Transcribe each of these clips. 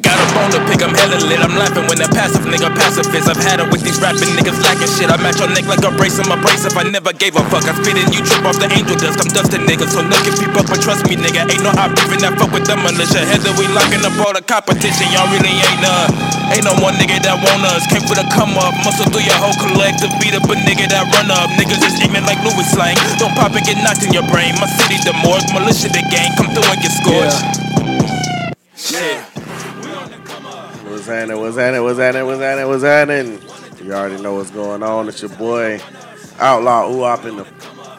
Got a bone to pick, I'm hella lit. I'm laughing when that passive nigga pacifist. I've had it with these rapping niggas lacking shit. I match your neck like a brace on my brace. If I never gave a fuck, I spit in you trip off the angel dust. I'm dusting niggas, so look if you buck, but trust me, nigga. Ain't no hot beefing that fuck with the militia. Heather, we locking up all the competition. Y'all really ain't none. Ain't no one nigga that want us. Came for the come up, muscle through your whole collective. Beat up a nigga that run up. Niggas just aiming like Louis slang. Don't pop and get knocked in your brain. My city, the morgue, militia, the gang. Come through and get scorched. Yeah. What's happening? What's happening? What's happening? What's happening? What's happening? You already know what's going on. It's your boy Outlaw Uop in the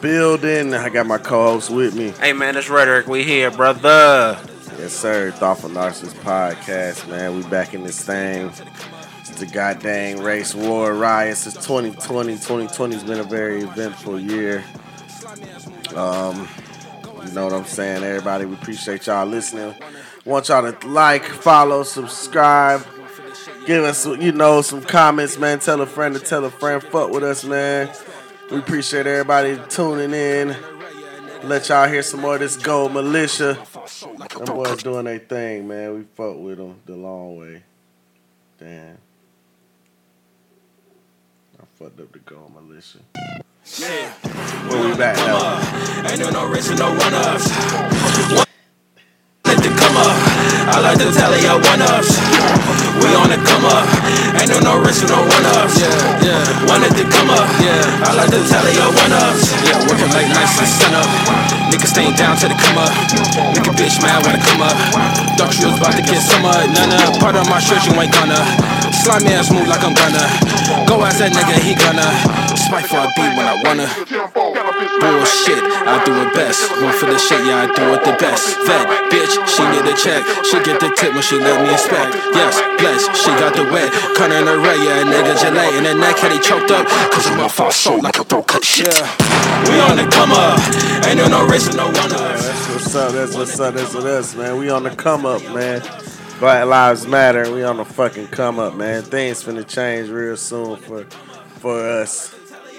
building. I got my co-host with me. Hey man, it's Rhetoric. We here, brother. Yes, sir. Thoughtful Narcissist Podcast, man. We back in this thing. It's the goddamn race war riot since 2020. 2020's been a very eventful year. Um, you know what I'm saying? Everybody, we appreciate y'all listening. Want y'all to like, follow, subscribe. Give us, you know, some comments, man. Tell a friend to tell a friend. Fuck with us, man. We appreciate everybody tuning in. Let y'all hear some more of this Gold Militia. Them boys doing their thing, man. We fuck with them the long way. Damn. I fucked up the Gold Militia. Yeah. Well, we back now. Ain't no no risk and no run ups. Let the come up. I like to tally out one ups. We on the come up. Ain't no no risk and no run ups. Yeah, yeah. Wanted to come up. Yeah. I like to tally out one ups. Yeah, working late nights and sun up. Niggas staying down to the come up. Make a bitch mad when I come up. Dark shoes about to get some up. None of part of my shirt you ain't gonna. Slime ass move like I'm gonna. Go ask that nigga, he gonna. Spike for a beat when I wanna. Bullshit, I do it best. One for the shit, yeah, I do it the best. Vet, bitch, she need a check. She get the tip when she let me inspect. Yes, bless, she got the wet. Cut in the ray, yeah, nigga Gillette. In the neck, had he choked up. Cause I'm off our soul like a throat cut shit. We on the come up. Ain't no no racing, no one us That's what's up. That's what's up. That's what's up, man. We on the come up, man. Black Lives Matter. We on the fucking come up, man. Things finna change real soon for for us,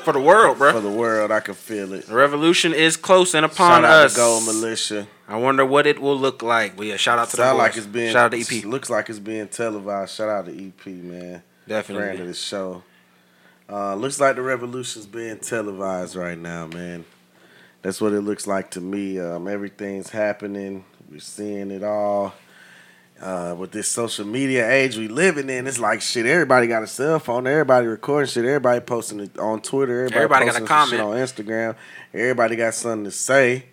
For the world, bro. for the world. I can feel it. The revolution is close and upon Shout out us. Gold Militia. I wonder what it will look like. But yeah, shout out to the Sound like it's being shout out to EP. Looks like it's being televised. Shout out to EP, man. Definitely. Friend of the show. Uh, looks like the revolution's being televised right now, man. That's what it looks like to me. Um, everything's happening. We're seeing it all. Uh, with this social media age we living in, it's like shit. Everybody got a cell phone. Everybody recording shit. Everybody posting it on Twitter. Everybody, Everybody got a comment shit on. Instagram. Everybody got something to say.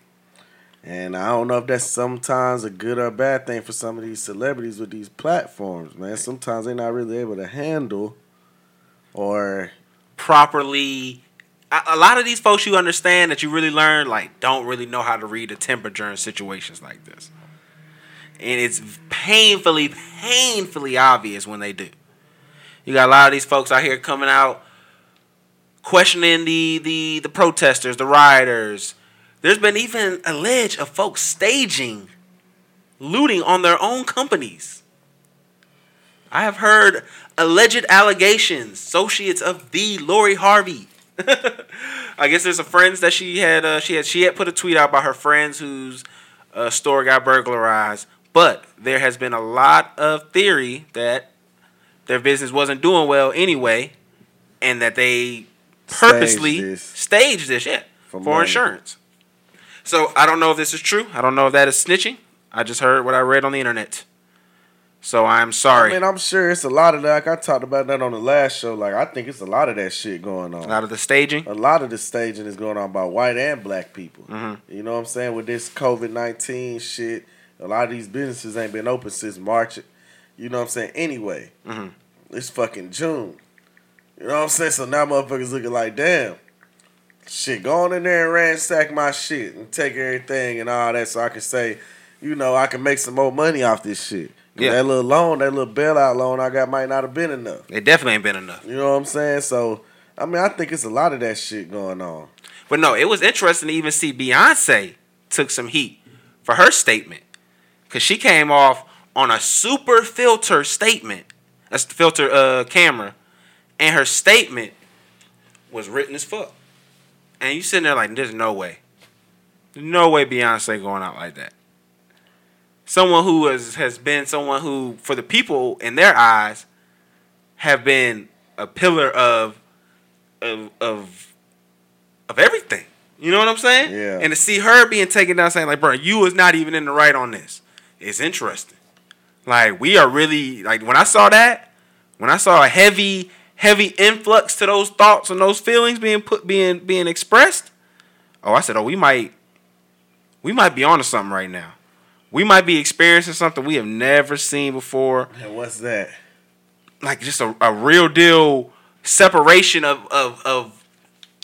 And I don't know if that's sometimes a good or bad thing for some of these celebrities with these platforms, man. Sometimes they're not really able to handle or Properly. A, a lot of these folks you understand that you really learn like don't really know how to read the temperature in situations like this. And it's painfully, painfully obvious when they do. You got a lot of these folks out here coming out questioning the the the protesters, the rioters. There's been even alleged of folks staging looting on their own companies. I have heard alleged allegations, associates of the Lori Harvey. I guess there's some friends that she had. Uh, she had she had put a tweet out about her friends whose uh, store got burglarized. But there has been a lot of theory that their business wasn't doing well anyway, and that they purposely Staged this. staged this, yeah, For for, insurance. So I don't know if this is true. I don't know if that is snitching. I just heard what I read on the internet. So I'm sorry. I mean, I'm sure it's a lot of that. Like I talked about that on the last show. Like I think it's a lot of that shit going on. A lot of the staging. a lot of the staging is going on by white and black people. Mhm. You know what I'm saying? With this COVID nineteen shit, a lot of these businesses ain't been open since March. You know what I'm saying? Anyway, Mhm. it's fucking June. You know what I'm saying? So now motherfuckers looking like, damn, shit, go on in there and ransack my shit and take everything and all that, so I can say, you know, I can make some more money off this shit. Yeah. That little loan, that little bailout loan I got might not have been enough. It definitely ain't been enough. You know what I'm saying? So, I mean, I think it's a lot of that shit going on. But no, it was interesting to even see Beyonce took some heat for her statement. Cause she came off on a super filter statement. That's the filter uh camera. And her statement was written as fuck. And you sitting there like, there's no way. No way Beyonce going out like that. someone who has has been someone who, for the people in their eyes, have been a pillar of of of of everything. You know what I'm saying? Yeah. And to see her being taken down, saying like, "Bro, you was not even in the right on this," it's interesting. Like we are really like when I saw that, when I saw a heavy heavy influx to those thoughts and those feelings being put being being expressed. Oh, I said, oh, we might we might be onto something right now. We might be experiencing something we have never seen before. And what's that? Like just a, a real deal separation of, of of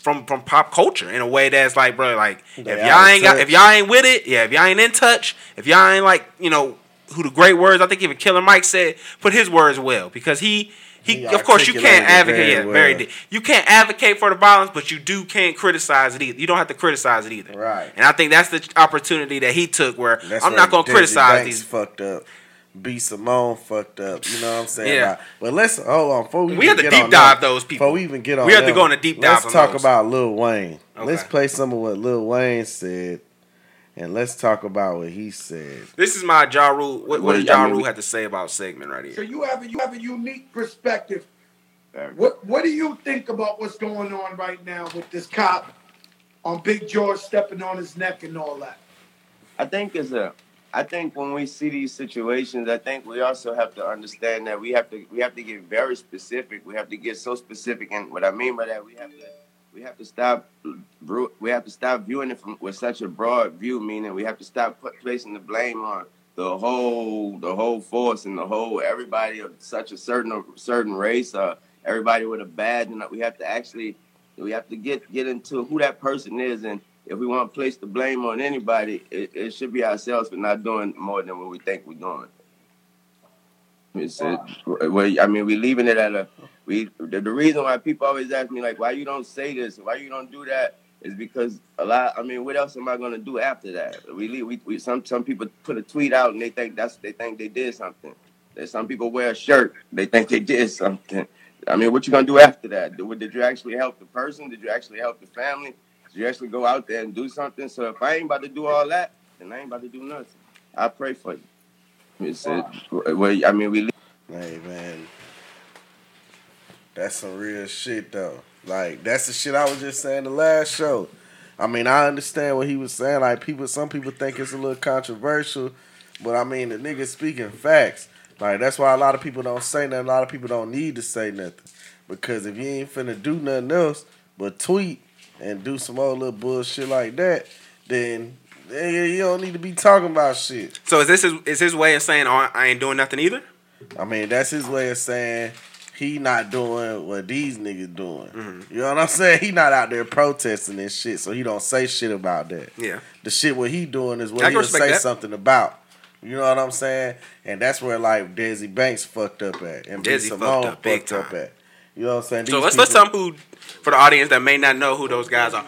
from from pop culture in a way that's like, bro, like if y'all ain't got if y'all ain't with it, yeah, if y'all ain't in touch, if y'all ain't like, you know, who the great words, I think even Killer Mike said put his words well because he he, He of course you can't advocate very yeah, well. very deep. You can't advocate for the violence, but you do can't criticize it either. You don't have to criticize it either. Right. And I think that's the opportunity that he took where That's I'm not gonna criticize Banks these fucked up. B Simone fucked up. You know what I'm saying? Yeah. Like, but let's hold on before we, We have to get deep dive them- those people. Before we even get on, We have to go on a deep dive Let's on talk those. about Lil Wayne. Let's play some of what Lil Wayne said, and let's talk about what he said. This is my Ja Rule. What, what Well, does I Ja Rule have to say about segment right here? So you have a, you have a unique perspective. What what do you think about what's going on right now with this cop on Big George stepping on his neck and all that? I think it's a. I think when we see these situations, I think we also have to understand that we have to we have to get very specific. We have to get so specific, and what I mean by that, we have to we have to stop we have to stop viewing it from with such a broad view. Meaning, we have to stop put, placing the blame on the whole the whole force and the whole everybody of such a certain certain race or everybody with a badge. And we have to actually we have to get get into who that person is and if we want to place the blame on anybody, it, it should be ourselves for not doing more than what we think we're doing. It's, it, well, I mean, we're leaving it at a we. The, the reason why people always ask me like, why you don't say this, why you don't do that, is because a lot. I mean, what else am I gonna do after that? We leave. We, we some some people put a tweet out and they think that's they think they did something. There's some people wear a shirt, they think they did something. I mean, what you gonna do after that? Did, did you actually help the person? Did you actually help the family? You actually go out there and do something? So if I ain't about to do all that, then I ain't about to do nothing. I pray for you. It's, it, well, I mean, we Hey man, that's some real shit though. Like that's the shit I was just saying the last show. I mean, I understand what he was saying. Like people, some people think it's a little controversial, but I mean, the nigga speaking facts. Like that's why a lot of people don't say nothing. A lot of people don't need to say nothing because if you ain't finna do nothing else but tweet and do some old little bullshit like that, then you don't need to be talking about shit. So is this his, is his way of saying, oh, I ain't doing nothing either? I mean, that's his way of saying he not doing what these niggas doing. Mm-hmm. You know what I'm saying? He not out there protesting this shit, so he don't say shit about that. Yeah. The shit what he doing is what he'll say that. something about. You know what I'm saying? And that's where like Desi Banks fucked up at, and. Desi fucked Simone up big fucked up at. You know what I'm saying? So These let's let's people- tell them who, for the audience that may not know who those guys are.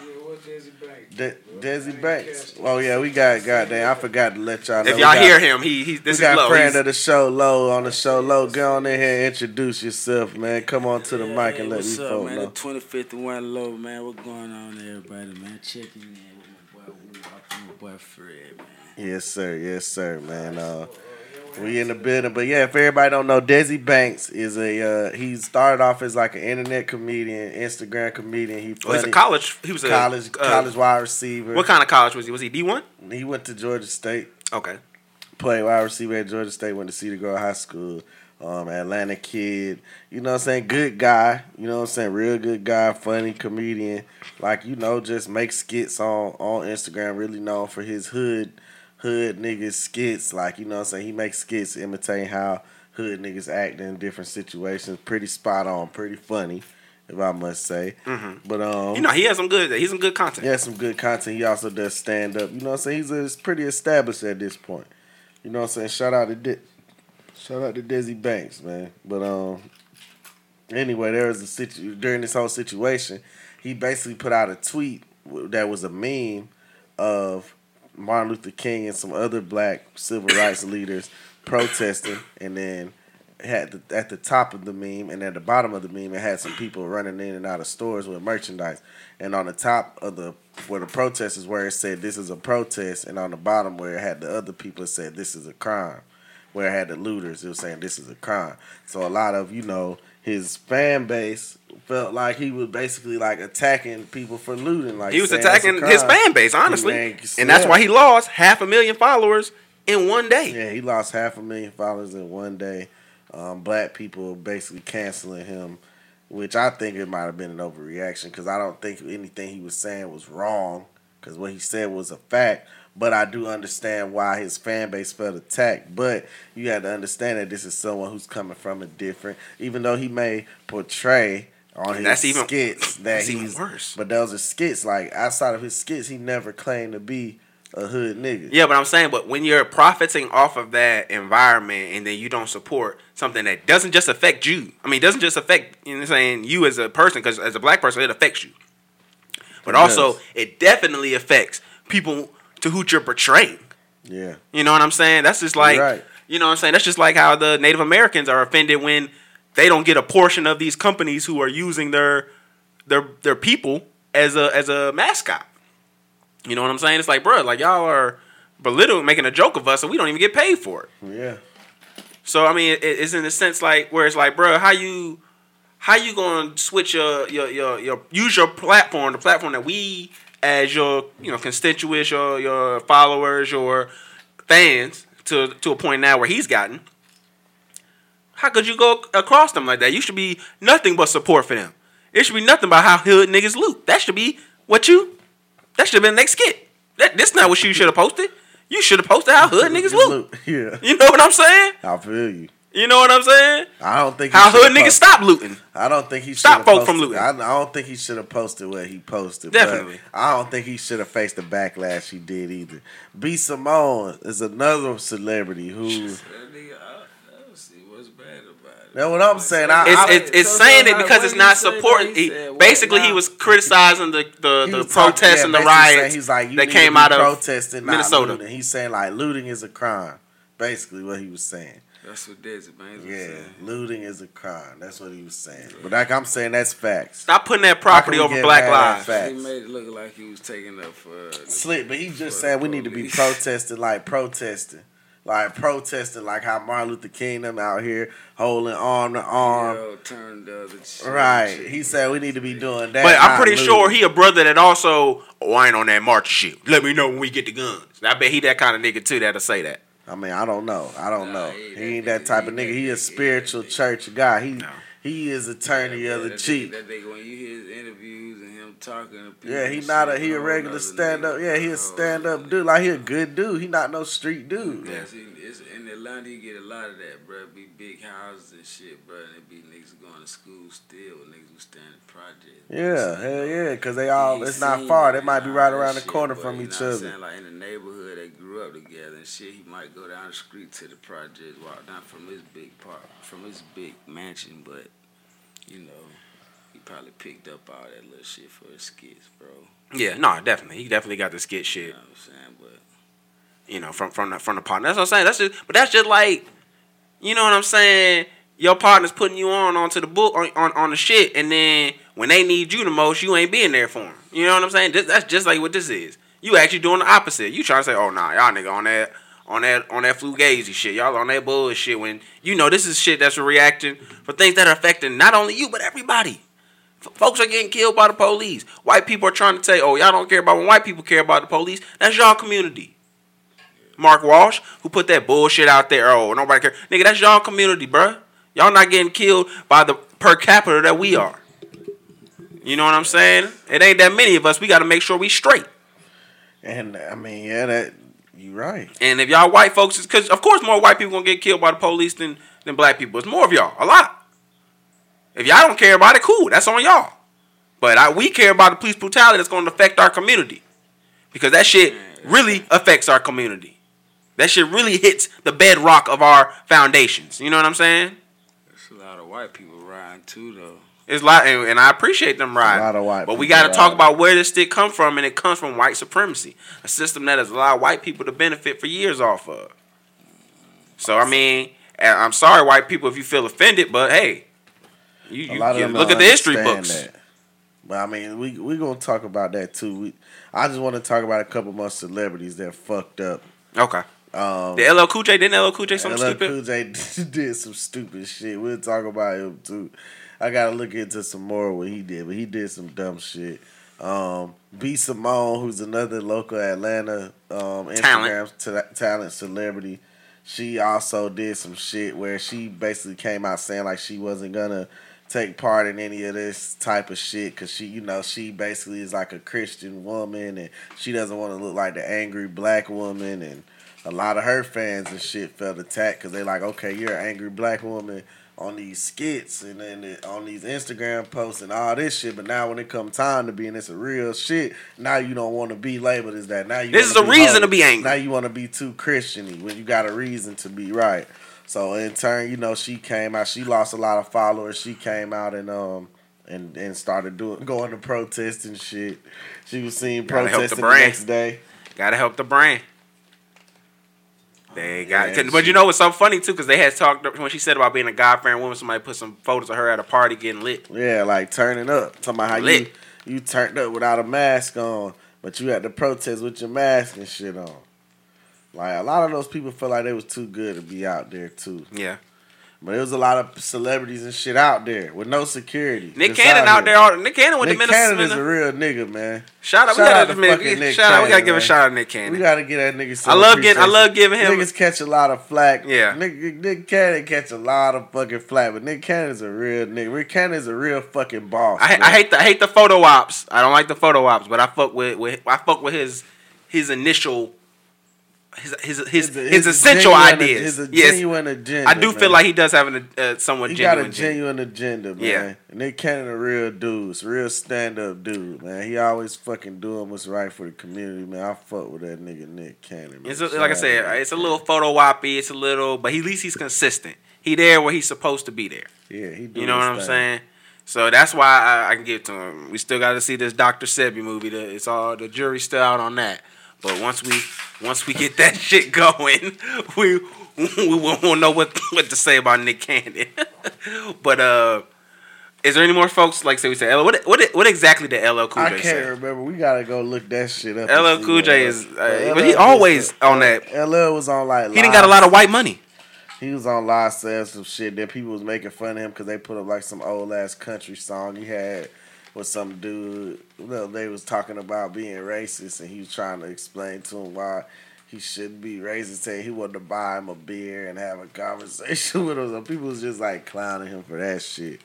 De- Desi Banks. Oh yeah, we got goddamn. I forgot to let y'all know. If y'all got- hear him, he he this we is got low. friend He's- of the show, Low, on the show. Low, go on in here and introduce yourself, man. Come on to the mic and let what's these up, folks man? know. The 25th and one low, man. What's going on, everybody, man? Checking in with my boy, Wu, my boy Fred, man. Yes, sir. Yes, sir, man. Uh, we in the building, but yeah, if everybody don't know, Desi Banks is a uh, he started off as like an internet comedian, Instagram comedian. He Oh, he's a college. He was a college uh, college wide receiver. What kind of college was he? Was he D one? He went to Georgia State. Okay. played wide receiver at Georgia State, went to Cedar Grove High School. Um, Atlanta kid, you know what I'm saying? Good guy, you know what I'm saying? Real good guy, funny comedian. Like, you know, just make skits on on Instagram, really known for his hood hood niggas skits. Like, you know what I'm saying? He makes skits imitating how hood niggas act in different situations. Pretty spot on, pretty funny, if I must say. But um You know he has some good. He's some good content. he has some good content. He also does stand up. You know what I'm saying? He's, he's pretty established at this point. You know what I'm saying? Shout out to Di- shout out to Dizzy Banks, man. But um anyway, there was a situ during this whole situation, he basically put out a tweet that was a meme of Martin Luther King and some other black civil rights leaders protesting and then had the, at the top of the meme and at the bottom of the meme, it had some people running in and out of stores with merchandise. And on the top of the where the protest is where it said this is a protest, and on the bottom where it had the other people, it said this is a crime. Where it had the looters, it was saying this is a crime. So a lot of you know his fan base felt like he was basically like attacking people for looting. Like He was saying it's a attacking his fan base, honestly, and that's why he lost half a million followers in one day. Yeah, he lost half a million followers in one day. Um, black people basically canceling him, which I think it might have been an overreaction because I don't think anything he was saying was wrong because what he said was a fact. But I do understand why his fan base felt attacked. But you have to understand that this is someone who's coming from a different, even though he may portray on his That's even- skits that that's he's worse. But those are skits. Like outside of his skits, he never claimed to be a hood nigga. Yeah, but I'm saying, but when you're profiting off of that environment and then you don't support something that doesn't just affect you, I mean, it doesn't just affect you know saying you as a person, because as a black person, it affects you. But It also, does. it definitely affects people to who you're portraying. Yeah. You know what I'm saying? That's just like, right. you know what I'm saying? That's just like how the Native Americans are offended when they don't get a portion of these companies who are using their their their people as a as a mascot. You know what I'm saying? It's like, bro, like y'all are belittling, making a joke of us, and we don't even get paid for it. Yeah. So I mean, it, it's in a sense like where it's like, bro, how you how you gonna switch your your your, your use your platform, the platform that we as your you know constituents, your your followers, your fans to to a point now where he's gotten. How could you go across them like that? You should be nothing but support for them. It should be nothing about how hood niggas loot. That should be what you. That should have been the next skit. That this not what you should have posted. You should have posted how hood niggas loot. Yeah. You know what I'm saying? I feel you. You know what I'm saying? I don't think he How shoulda hood niggas posted- stop looting. I don't think he Stop shoulda folk from posted- looting. I, I don't think he should have posted what he posted. Definitely. I don't think he should have faced the backlash he did either. B Simone is another celebrity who. That nigga, I, I don't see what's bad about it. That's what I'm saying. I, It's I, it's, it's so- saying so it because it's not supporting. He he- said what basically, he was criticizing the the, the protests yeah, and the riots He's like, you that came to be out of protesting, Minnesota. looting. He's saying like looting is a crime. Basically, what he was saying. That's what Desi, man. is Yeah, saying. looting is a crime. That's what he was saying. But like I'm saying, that's facts. Stop putting that property over Black lives. facts? He made it look like he was taking up for. uh, Slick, but he just for said we need to be protesting like protesting. Like protesting like how Martin Luther King them out here holding arm to arm. Yo, turned the other cheek. Right. He said we need to be doing that. But I'm pretty looting. sure he a brother that also oh I ain't on that march shit. Let me know when we get the guns. I bet he that kind of nigga too that'll say that. I mean, I don't know. I don't Nah, know. he ain't He ain't that that type nigga. of nigga. ain't He a that- spiritual yeah. church guy. He No. he is a turn the Yeah, other that cheek. nigga- That nigga, when you hear his interviews and him talking to people. Yeah, he not a he a regular stand up. Yeah, he a oh. stand up dude. Like he a good dude. He not no street dude. Yeah, see, it's in Atlanta. You get a lot of that, bro. Be big houses and shit, bro. And it be niggas going to school still, niggas who stand in projects. Yeah, hell yeah, cause they all, it's not far. They might be right around the shit, corner from each know what I'm other. saying? Like in the neighborhood, they grew up together and shit. He might go down the street to the projects, walk down from his big park, from his big mansion, but you know, he probably picked up all that little shit for his skits, bro. Yeah, no, definitely. He definitely got the skit You shit. know what I'm saying? But you know, from from the from the partner. That's what I'm saying. That's just, but that's just like, you know what I'm saying. Your partner's putting you on onto the book on, on on the shit, and then when they need you the most, you ain't being there for them. You know what I'm saying? This, that's just like what this is. You actually doing the opposite. You trying to say, oh nah, y'all nigga on that on that on that fugazi shit. Y'all on that bullshit when you know this is shit that's reacting for things that are affecting not only you but everybody. F- Folks are getting killed by the police. White people are trying to say, "Oh, y'all don't care about when white people care about the police." That's y'all community. Mark Walsh, who put that bullshit out there. Oh, nobody care. Nigga, that's y'all community, bruh. Y'all not getting killed by the per capita that we are. You know what I'm saying? It ain't that many of us. We got to make sure we straight. And I mean, yeah, that you right. And if y'all white folks, because of course more white people gonna get killed by the police than than black people. It's more of y'all, a lot. If y'all don't care about it, cool. That's on y'all. But I, we care about the police brutality that's going to affect our community because that shit really affects our community. That shit really hits the bedrock of our foundations. You know what I'm saying? there's a lot of white people riding too, though. It's like, and, and I appreciate them riding. A lot of white but we got to talk about where this stick come from, and it comes from white supremacy, a system that has allowed white people to benefit for years off of. So I mean, And I'm sorry, white people, if you feel offended, but hey, you, you, you look at the history books. that. But I mean, we we gonna talk about that too. We, I just want to talk about a couple more celebrities that fucked up. Okay. Um, The LL Cool J didn't LL Cool J something LL stupid? Cool J did some stupid shit. We'll talk about him too. I gotta look into some more of what he did, but he did some dumb shit. Um, B Simone, who's another local Atlanta um, Instagram ta- talent celebrity, she also did some shit where she basically came out saying like she wasn't gonna take part in any of this type of shit because she, you know, she basically is like a Christian woman and she doesn't want to look like the angry black woman and a lot of her fans and shit felt attacked because they like, okay, you're an angry black woman on these skits and then on these Instagram posts and all this shit, but now when it come time to be and it's a real shit, now you don't want to be labeled as that. Now you This is a reason holy. to be angry. Now you want to be too Christiany when you got a reason to be right. So in turn, you know, she came out. She lost a lot of followers. She came out and um and and started doing going to protest and shit. She was seen Gotta the protesting the, next day. Gotta help the brand. They got, Yeah, but you know what's so funny too? Because they had talked when she said about being a God fearing woman. Somebody put some photos of her at a party getting lit. Yeah, like turning up. Talking about how Lit. you you turned up without a mask on, but you had to protest with your mask and shit on. Like a lot of those people felt like they was too good to be out there too. Yeah, But there was a lot of celebrities and shit out there with no security. Nick Cannon out here. there. All, Nick Cannon with Nick the Minnesota. Nick Cannon is a real nigga, man. shout out, we gotta out fucking Nick shout out. We gotta Cannon, give a man. shout out to Nick Cannon. We gotta get that nigga. Some I love getting- I love giving him- Niggas catch a lot of flack. Yeah. Nick, Nick Cannon catch a lot of fucking flack, but Nick Cannon is a real nigga. Nick Cannon is a real fucking boss. I. I hate the I hate the photo ops. I don't like the photo ops, but I fuck with, with I fuck with his his initial his his his, his, His- essential ideas. His yes, genuine agenda. I do man. feel like he does have an uh, somewhat He genuine. got a genuine agenda, man. Yeah. And Nick Cannon a real dude. A real stand up dude, man. He always fucking doing what's right for the community, man. I fuck with that nigga Nick Cannon. Man. It's a, like I said, Nick it's a little photo oppy. It's a little, but he, at least he's consistent. He there where he's supposed to be there. Yeah, he do You know what I'm saying? So that's why I, I can give to him. We still got to see this Dr. Sebi movie. The, it's all the jury's still out on that. But once we once we get that shit going, we we won't know what what to say about Nick Cannon. but uh, is there any more folks like say we say LL? What what what exactly did LL Cool I J can't say? remember. We gotta go look that shit up. LL Cool J is, uh, but he always on that. LL was on like. He didn't got a lot of white money. He was on live saying some shit that people was making fun of him because they put up like some old ass country song he had with some dude. You know, they was talking about being racist and he was trying to explain to him why he shouldn't be racist. Saying he wanted to buy him a beer and have a conversation with him. So people was just like clowning him for that shit.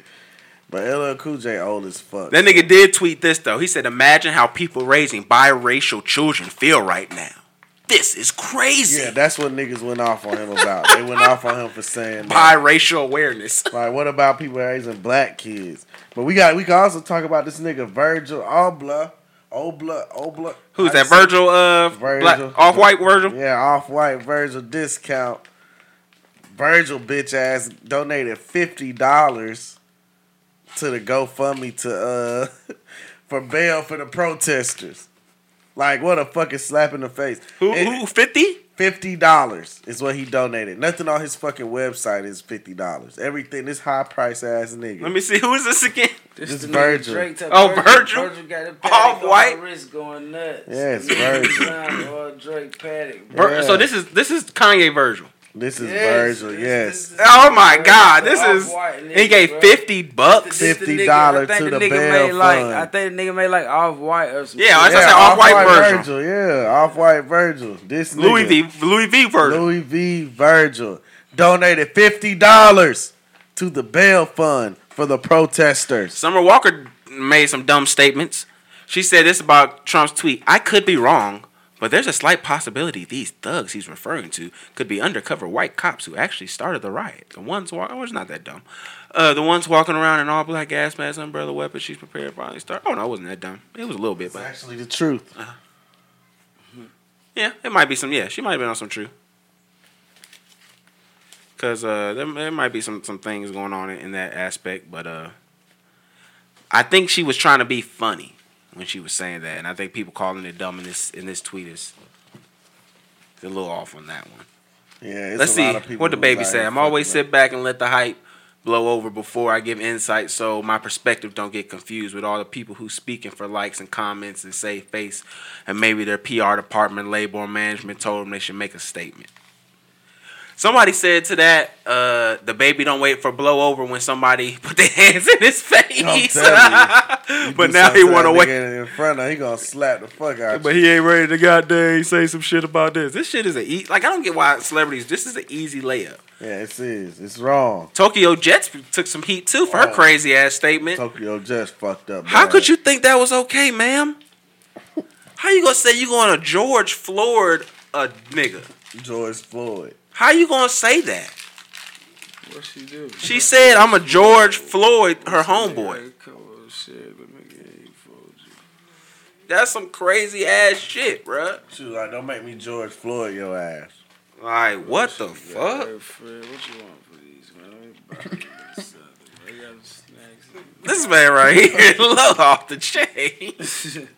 But LL Cool J old as fuck. That nigga did tweet this though. He said, "Imagine how people raising biracial children feel right now. This is crazy. yeah, that's what niggas went off on him about. They went off on him for saying that. Biracial awareness." Like, what about people raising black kids? But we got we can also talk about this nigga Virgil Obla, Obla, Obla. Who's that? Virgil, uh, Virgil. off white Virgil. Yeah, off white Virgil discount. Virgil bitch ass donated fifty dollars to the GoFundMe to uh for bail for the protesters. Like what a fucking slap in the face. Who? And- Who? Fifty? Fifty dollars is what he donated. Nothing on his fucking website is fifty dollars. Everything this high price ass nigga. Let me see. Who is this again? This, This the Virgil. Drake Oh, Virgil? Virgil got a Off Patek on white? my wrist going nuts. Yes, Nigga Virgil. Drake Patek. Vir- Yeah. So this is this is Kanye Virgil. This is Yes, Virgil, this- yes. this is Oh my Virgil. God! This is. He gave bro. fifty bucks. $50 nigga- I think to the nigga bail made like fund. I think the nigga made like off white or some Yeah, shit. that's I said, Off-White Virgil. Yeah, off white Virgil. This Louis nigga, V. Louis V. Virgil. Louis V. Virgil donated fifty dollars to the bail fund for the protesters. Summer Walker made some dumb statements. She said this about Trump's tweet. I could be wrong, but there's a slight possibility these thugs he's referring to could be undercover white cops who actually started the riot. The ones walk oh, it's not that dumb. Uh, the ones walking around in all black gas masks, umbrella weapons she's prepared finally start. Oh no, it wasn't that dumb. It was a little bit, It's but actually the truth. yeah, it might be some. Yeah, she might have been on some truth. Cause uh, there, there might be some some things going on in, in that aspect, but uh, I think she was trying to be funny when she was saying that, and I think people calling it dumb in this in this tweet is a little off on that one. Yeah, it's Let's a see lot of people what the baby say. I'm always sit back and let the hype blow over before I give insight, so my perspective don't get confused with all the people who speaking for likes and comments and save face, and maybe their PR department, label, or management told them they should make a statement. Somebody said to that, uh, the baby don't wait for blow over when somebody put their hands in his face. Telling You but now he want to wait. in front of, he gonna slap the fuck out But you. he ain't ready to goddamn say some shit about this. This shit is a e- like I don't get why celebrities. This is an easy layup. Yeah, it is. It's wrong. Tokyo Jetz took some heat too for her Oh. crazy ass statement. Tokyo Jetz fucked up. How could you think that was okay, ma'am? How you gonna say you going to George Floyd a nigga? George Floyd? How you gonna say that? What she do? She said I'm a George Floyd, her homeboy. Yeah, shit. Let me get you fooled you. That's some crazy ass shit, bruh. She was like, "Don't make me George Floyd your ass." Like what the fuck? Hey, what you want for these, man? Let me buy you this something. They got some snacks. This man right here, low off the chain.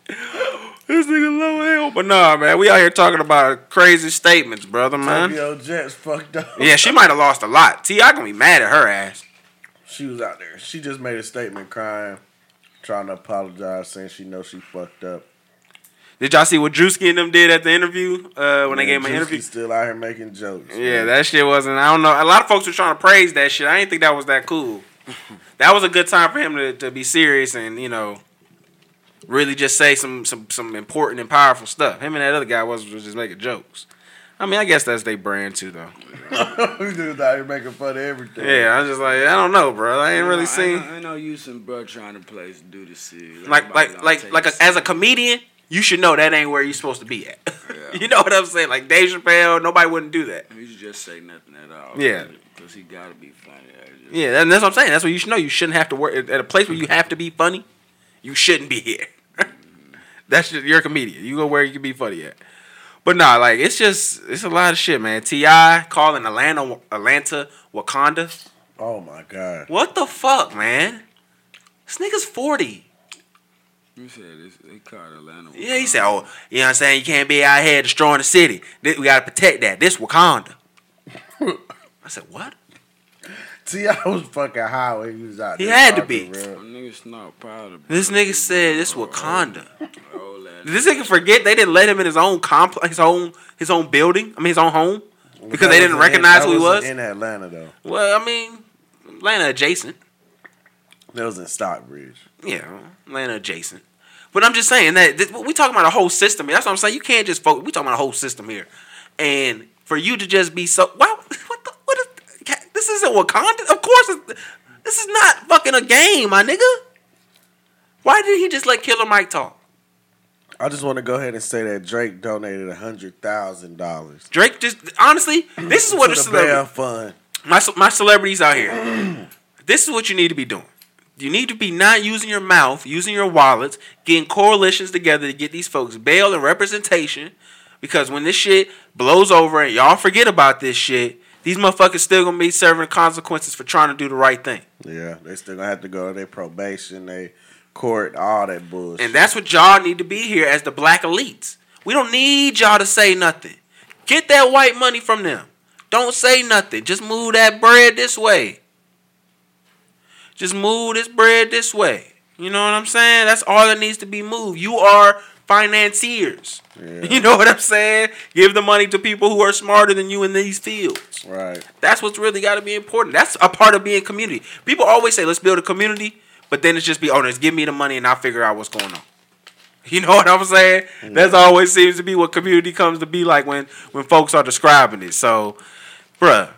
This nigga low hell, but nah, man, we out here talking about crazy statements, brother, man. Tokyo Jetz fucked up. Yeah, she might have lost a lot. T, I gonna be mad at her ass. She was out there. She just made a statement crying, trying to apologize, saying she knows she fucked up. Did y'all see what Drewski and them did at the interview uh, when they gave Drewski's interview? still out here making jokes. Yeah, man. that shit wasn't. I don't know. A lot of folks were trying to praise that shit. I didn't think that was that cool. that was a good time for him to, to be serious and you know really just say some some some important and powerful stuff. Him and that other guy was, was just making jokes. I mean, I guess that's their brand too, though. we just out here making fun of everything. Yeah, I'm just like, I don't know, bro. I ain't really I seen know, I know you some bro trying to play do the shit. like Everybody like like like a, as a comedian, you should know that ain't where you're supposed to be at. Yeah. you know what I'm saying? Like Dave Chappelle, nobody wouldn't do that. You should just say nothing at all. Yeah. Because he got to be funny. Just- Yeah, and that's what I'm saying. That's what you should know. You shouldn't have to work at a place where you have to be funny. You shouldn't be here. That's just, you're a comedian. You go where you can be funny at. But nah, like it's just it's a lot of shit, man. T.I. calling Atlanta Atlanta Wakanda. Oh my god. What the fuck, man? This nigga's forty. You said this, they called Atlanta. Yeah, he said, "Oh, you know what I'm saying? You can't be out here destroying the city. We gotta protect that. This Wakanda." I said, "What?" T.I. was fucking high when he was out He there. He had to be. bro. Niggas not proud of This nigga said this Wakanda. Did this nigga forget they didn't let him in his own complex, his own his own building? I mean, his own home because That they didn't wasn't in- recognize that who he was. wasn't in Atlanta though. Well, I mean, Atlanta adjacent. That was in Stockbridge. Yeah, Atlanta adjacent. But I'm just saying that this, we talking about a whole system. That's what I'm saying. You can't just focus. We talking about a whole system here, and for you to just be so wow, what the what is this? This isn't Wakanda? Of course, this is not fucking a game, my nigga. Why did he just let Killer Mike talk? I just want to go ahead and say that Drake donated a hundred thousand dollars Drake just honestly, this is what a celebrity. fund. my my celebrities out here. this is what you need to be doing. You need to be not using your mouth, using your wallets, getting coalitions together to get these folks bail and representation. Because when this shit blows over and y'all forget about this shit, these motherfuckers still gonna be serving consequences for trying to do the right thing. Yeah, they still gonna have to go to their probation, they court, all that bullshit. And that's what y'all need to be here as the black elites. We don't need y'all to say nothing. Get that white money from them. Don't say nothing. Just move that bread this way. Just move this bread this way. You know what I'm saying? That's all that needs to be moved. You are financiers. Yeah. You know what I'm saying? Give the money to people who are smarter than you in these fields. right. That's what's really got to be important. That's a part of being community. People always say, let's build a community, but then it's just be, owners. give me the money and I'll figure out what's going on. You know what I'm saying? That's always seems to be what community comes to be like when, when folks are describing it. So, bruh,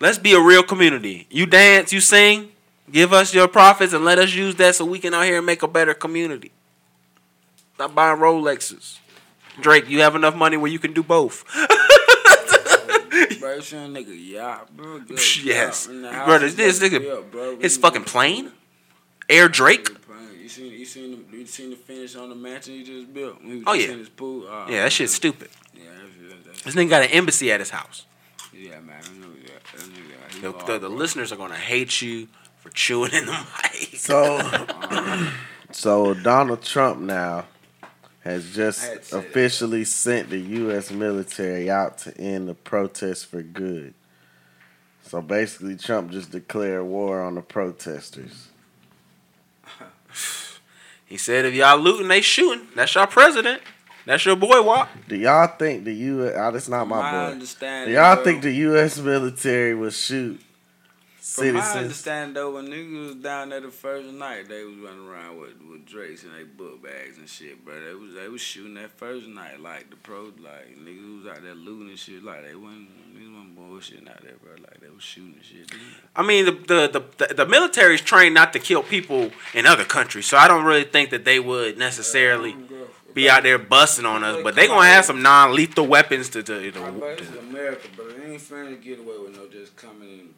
let's be a real community. You dance, you sing, give us your profits and let us use that so we can out here and make a better community. Stop buying Rolexes. Drake, you have enough money where you can do both. Bro, this young nigga yacht, bro. Good Yes. yacht Bro, this- this nigga- Yeah, bro. His fucking plane? Air Drake? You seen, you seen, the, you seen the finish on the mansion he just built? He was Oh, yeah. in his pool? Oh, Yeah, that shit's stupid. Yeah, that's, that's, This nigga got an embassy at his house. yeah, man. I know that. That nigga, he The, hard, the, the listeners are gonna hate you for chewing in the mic. So, so Donald Trump now has just officially sent the U.S. military out to end the protests for good. So basically, Trump just declared war on the protesters. He said if y'all looting, they shooting. That's your president. That's your boy, Walt. Do y'all think the U.S. Oh, ah, that's not my my boy. Do y'all bro, think the U.S. military will shoot From my citizens? understanding, though, when niggas was down there the first night, they was running around with, with Dracos and they book bags and shit, bro. They was they was shooting that first night, like the pro, like niggas was out there looting and shit, like they wasn't niggas wasn't bullshitting out there, bro. Like they was shooting and shit. dude. I mean, the the the, the, the military's trained not to kill people in other countries, so I don't really think that they would necessarily be out there busting on us. But they gonna have some non-lethal weapons to to. to, but to America, bro. They ain't finna get away with no just coming in.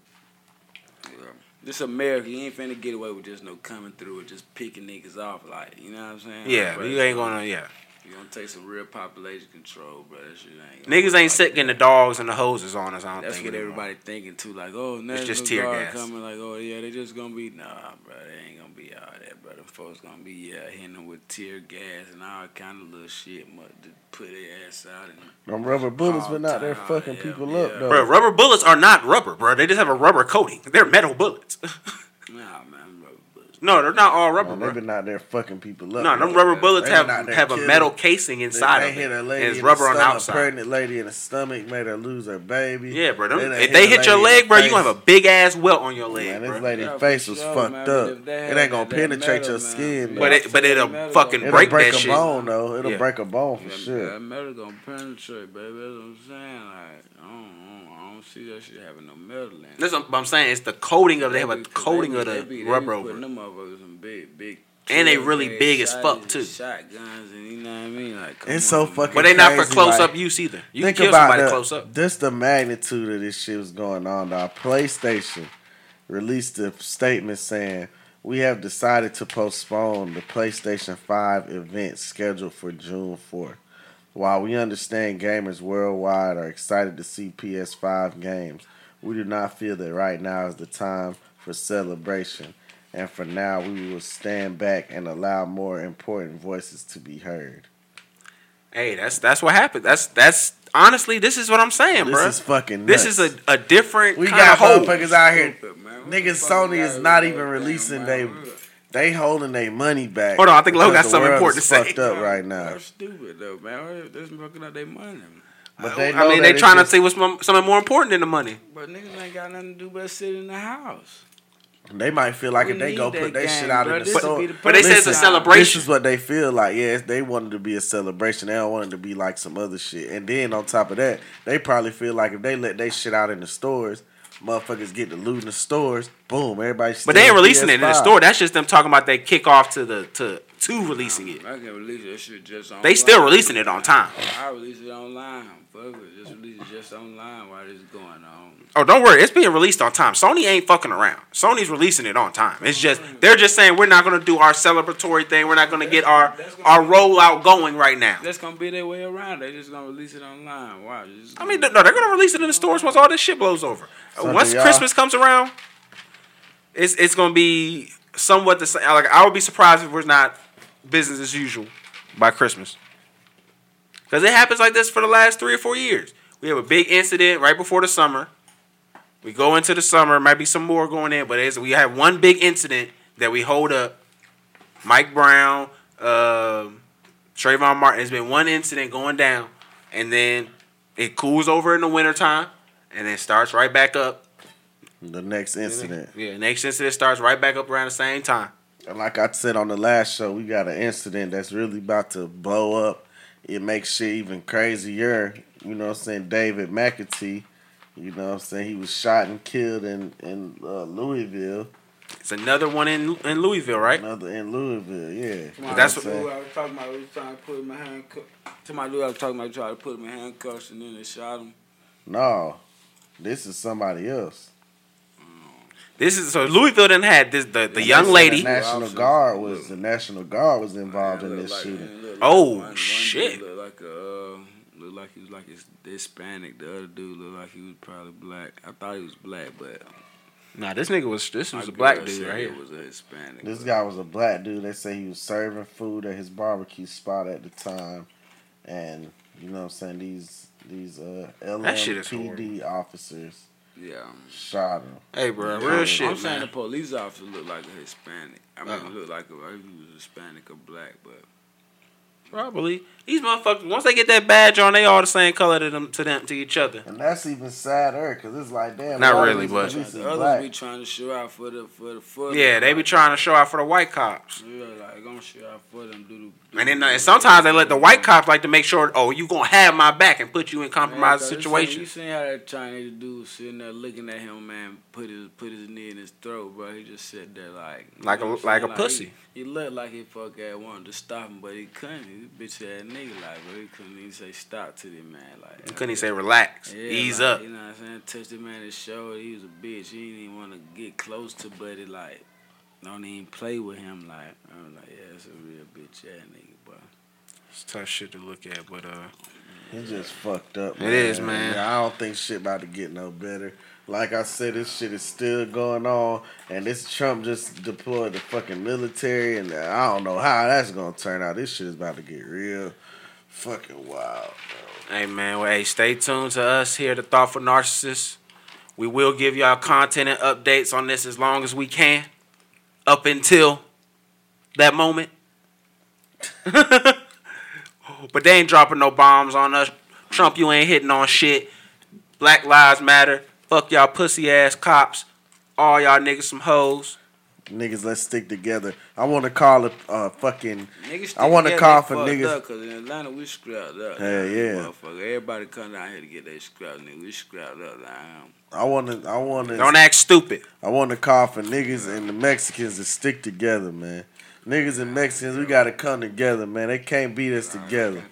This America, you ain't finna get away with just no coming through and just picking niggas off, like you know what I'm saying? yeah, Like, bro, you ain't gonna. Yeah, You gonna take some real population control, bro. That shit ain't. niggas ain't sicking the dogs and the hoses on us. I don't That's think what anymore. everybody thinking too. Like, oh, National just tear Guard gas. coming. Like, oh yeah, they just gonna be nah, bro. They ain't gonna be all that, bro. Them folks gonna be yeah hitting them with tear gas and all kind of little shit, but to put their ass out and Them rubber bullets but not out there time, fucking yeah, people yeah. up though. Bro, rubber bullets are not rubber, bro. They just have a rubber coating. They're metal bullets. nah, man, bro. But no, they're not all rubber, Man, bro. they've been out there fucking people up. No, them rubber bullets They have been out there have a metal casing inside they of hit it. a And it's rubber the on the outside. pregnant lady in the stomach, made her lose her baby. Yeah, bro. Them, Then if hit they a hit your leg, the bro, you gonna have a big ass welt on your leg, Man, this lady's Yeah, face was sure, fucked man, up. It ain't gonna penetrate metal, your man, skin. But it, but it'll Metal fucking gonna- It'll break, break that a shit. bone though. It'll Yeah. break a bone for That, sure. that metal gonna penetrate, baby. That's what I'm saying. Like, I don't, I don't, see that shit having no metal in it. That's what I'm saying. It's the coating of. They have a coating they of the they be- rubber they be over. putting them motherfuckers some big, big. And they really gas big as fuck, too. Shotguns and you know what I mean. Like, come It's so on, man. fucking But they not for close like- up use either. You Think can kill about somebody the, close up. Just the magnitude of this shit was going on. Our PlayStation released a statement saying we have decided to postpone the PlayStation 5 event scheduled for June 4th. While we understand gamers worldwide are excited to see PS5 games, we do not feel that right now is the time for celebration. And for now, we will stand back and allow more important voices to be heard. Hey, that's that's what happened. That's that's honestly, this is what I'm saying, This bro. is fucking This is a, a different We got motherfuckers out here. Stupid, man. What Niggas, Sony is not even releasing damn they. man? Holding their money back. Hold on, I think Lo got something important to say. fucked up right now. That's stupid though, man. They're fucking up their money. But they I mean, they trying just- to see what's something more important than the money. But niggas ain't got nothing to do but sit in the house. They might feel like We if they go put their shit out bro. in the store. the But they said it's a celebration. This is what they feel like. Yes, they wanted to be a celebration. They don't want it to be like some other shit. And then on top of that, they probably feel like if they let they shit out in the stores, motherfuckers get to loot in the stores. Boom, everybody. But they ain't releasing it in the store. That's just them talking about they kick off to the to to releasing it. I can release that shit just online. They still releasing it on time. I release it online. Fuck it. Just release it just online while this is going on. Oh, don't worry, it's being released on time. Sony ain't fucking around. Sony's releasing it on time. It's just they're just saying we're not gonna do our celebratory thing. We're not gonna get our our rollout going right now. That's gonna be their way around. They're just gonna release it online. Wow. I mean, no, they're gonna release it in the stores once all this shit blows over. So once do y'all- Christmas comes around, it's it's gonna be somewhat the same. Like I would be surprised if we're not business as usual by Christmas, because it happens like this for the last three or four years. We have a big incident right before the summer. We go into the summer, might be some more going in, but we have one big incident that we hold up. Mike Brown, um Trayvon Martin. There's been one incident going down, and then it cools over in the wintertime, and then starts right back up. The next incident. Yeah, next incident starts right back up around the same time. And like I said on the last show, we got an incident that's really about to blow up. It makes shit even crazier. You know what I'm saying? David McAtee. You know what I'm saying? He was shot and killed in, in uh, Louisville. It's another one in in Louisville, right? Another in Louisville, yeah. Somebody That's what- who I was talking about. Was trying to put him in handcuffs. Somebody who I was talking about trying to put him in handcuffs and then they shot him. No, this is somebody else. This is so Louisville done had this the, the They young lady. The National Guard was the National Guard was involved in this like- shooting. man, look Oh, one- one shit. Look like a uh, look like he was like his Hispanic. The other dude looked like he was probably black. I thought he was black, but Nah, this nigga was this My was a black dude right here. was a Hispanic. This but- guy was a black dude. They say he was serving food at his barbecue spot at the time, and you know what I'm saying these these uh That LMPD officers Yeah. shot him. Hey, bro, Yeah, real I'm shit, I'm saying the police officer looked like a Hispanic. I mean, Uh-uh. looked like a, he was Hispanic or black, but Probably these motherfuckers. Once they get that badge on, they all the same color to them to them to each other. And that's even sadder because it's like damn. Not really, but- police is the others black. be trying to show out for the for the for Yeah, the, they be trying to show out for the white cops. Yeah, like gonna show out for them. Do the And then uh, and sometimes they let the white cops like to make sure, oh, you gonna have my back and put you in compromised situation You situations. seen how that Chinese dude sitting there looking at him, man, put his put his knee in his throat, bro. He just sat there like Like you know a- like a pussy. He, he looked like he fuck ass wanted to stop him, but he couldn't. He bitch ass nigga like, bro. He couldn't even say stop to the man like. He couldn't even say relax, Yeah, ease like, up. You know what I'm saying? Touch the man his shoulder. He was a bitch. He didn't even want to get close to Buddy. Like, don't even play with him. Like, I'm like, yeah, it's a real bitch ass nigga, boy. It's tough shit to look at, but uh, He just fucked up. It is, man. I don't think shit about to get no better. Like I said, this shit is still going on, and this Trump just deployed the fucking military, and I don't know how that's gonna turn out. This shit is about to get real fucking wild, bro. hey man, well, hey, stay tuned to us here, at the Thoughtful Narcissist. We will give y'all content and updates on this as long as we can, up until that moment. but they ain't dropping no bombs on us. Trump, you ain't hitting on shit. Black Lives Matter. Fuck y'all pussy ass cops. All y'all niggas some hoes. Niggas, let's stick together. I want to call it uh fucking. Niggas I wanna call for niggas- up, Cause in Atlanta we scrapped up. Hell like, yeah. motherfucker. Everybody come down here to get their scrap, nigga. We scrapped up. Like, um, I want to. I want to. Don't act stupid. I want to call for niggas and the Mexicans to stick together, man. Niggas and Mexicans, we gotta come together, man. They can't beat us together.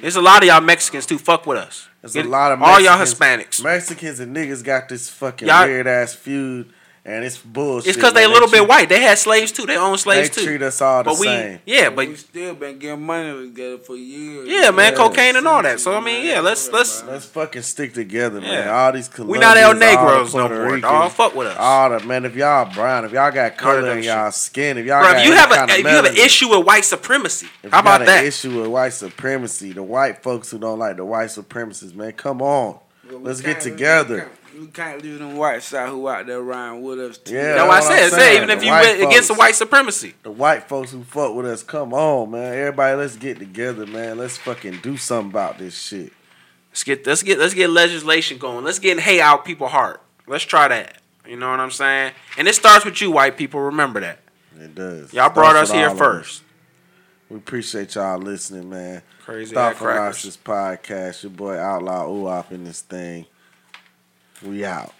There's a lot of y'all Mexicans too. Fuck with us. There's Get- a lot of all y'all Hispanics. Mexicans and niggas got this fucking Y'all- weird ass feud, and it's bullshit. It's because they a man. little bit treat- white. They had slaves too. They own slaves They too. treat us all the but we, same. yeah, but we still been getting money together for years. yeah, man, Yeah. cocaine and all that. So I mean, yeah, let's let's. Let's fucking stick together, man. Yeah. All these We not El Colombians, all the Negros no more, Ricans, dog. Fuck with us. All the man, if y'all brown, if y'all got color that in y'all skin, if y'all Bro, got if you have a kind of if you have an issue with white supremacy, If how you got about that? an issue with white supremacy, the white folks who don't like the white supremacists, man, come on. Well, we Let's get can't- together. We can't, leave them white side who out there riding with us. Too. Yeah, That's why I said. I'm Say saying. even if you went against the white supremacy, The white folks who fuck with us, come on, man. Everybody, let's get together, man. Let's fucking do something about this shit. let's get let's get let's get legislation going. Let's get hey out people heart. Let's try that. You know what I'm saying? And it starts with you, white people. Remember that. It does. Y'all brought us here first. We appreciate y'all listening, man. Crazy crackers. Narcissist Podcast. Your boy Outlaw Uop in this thing. We out.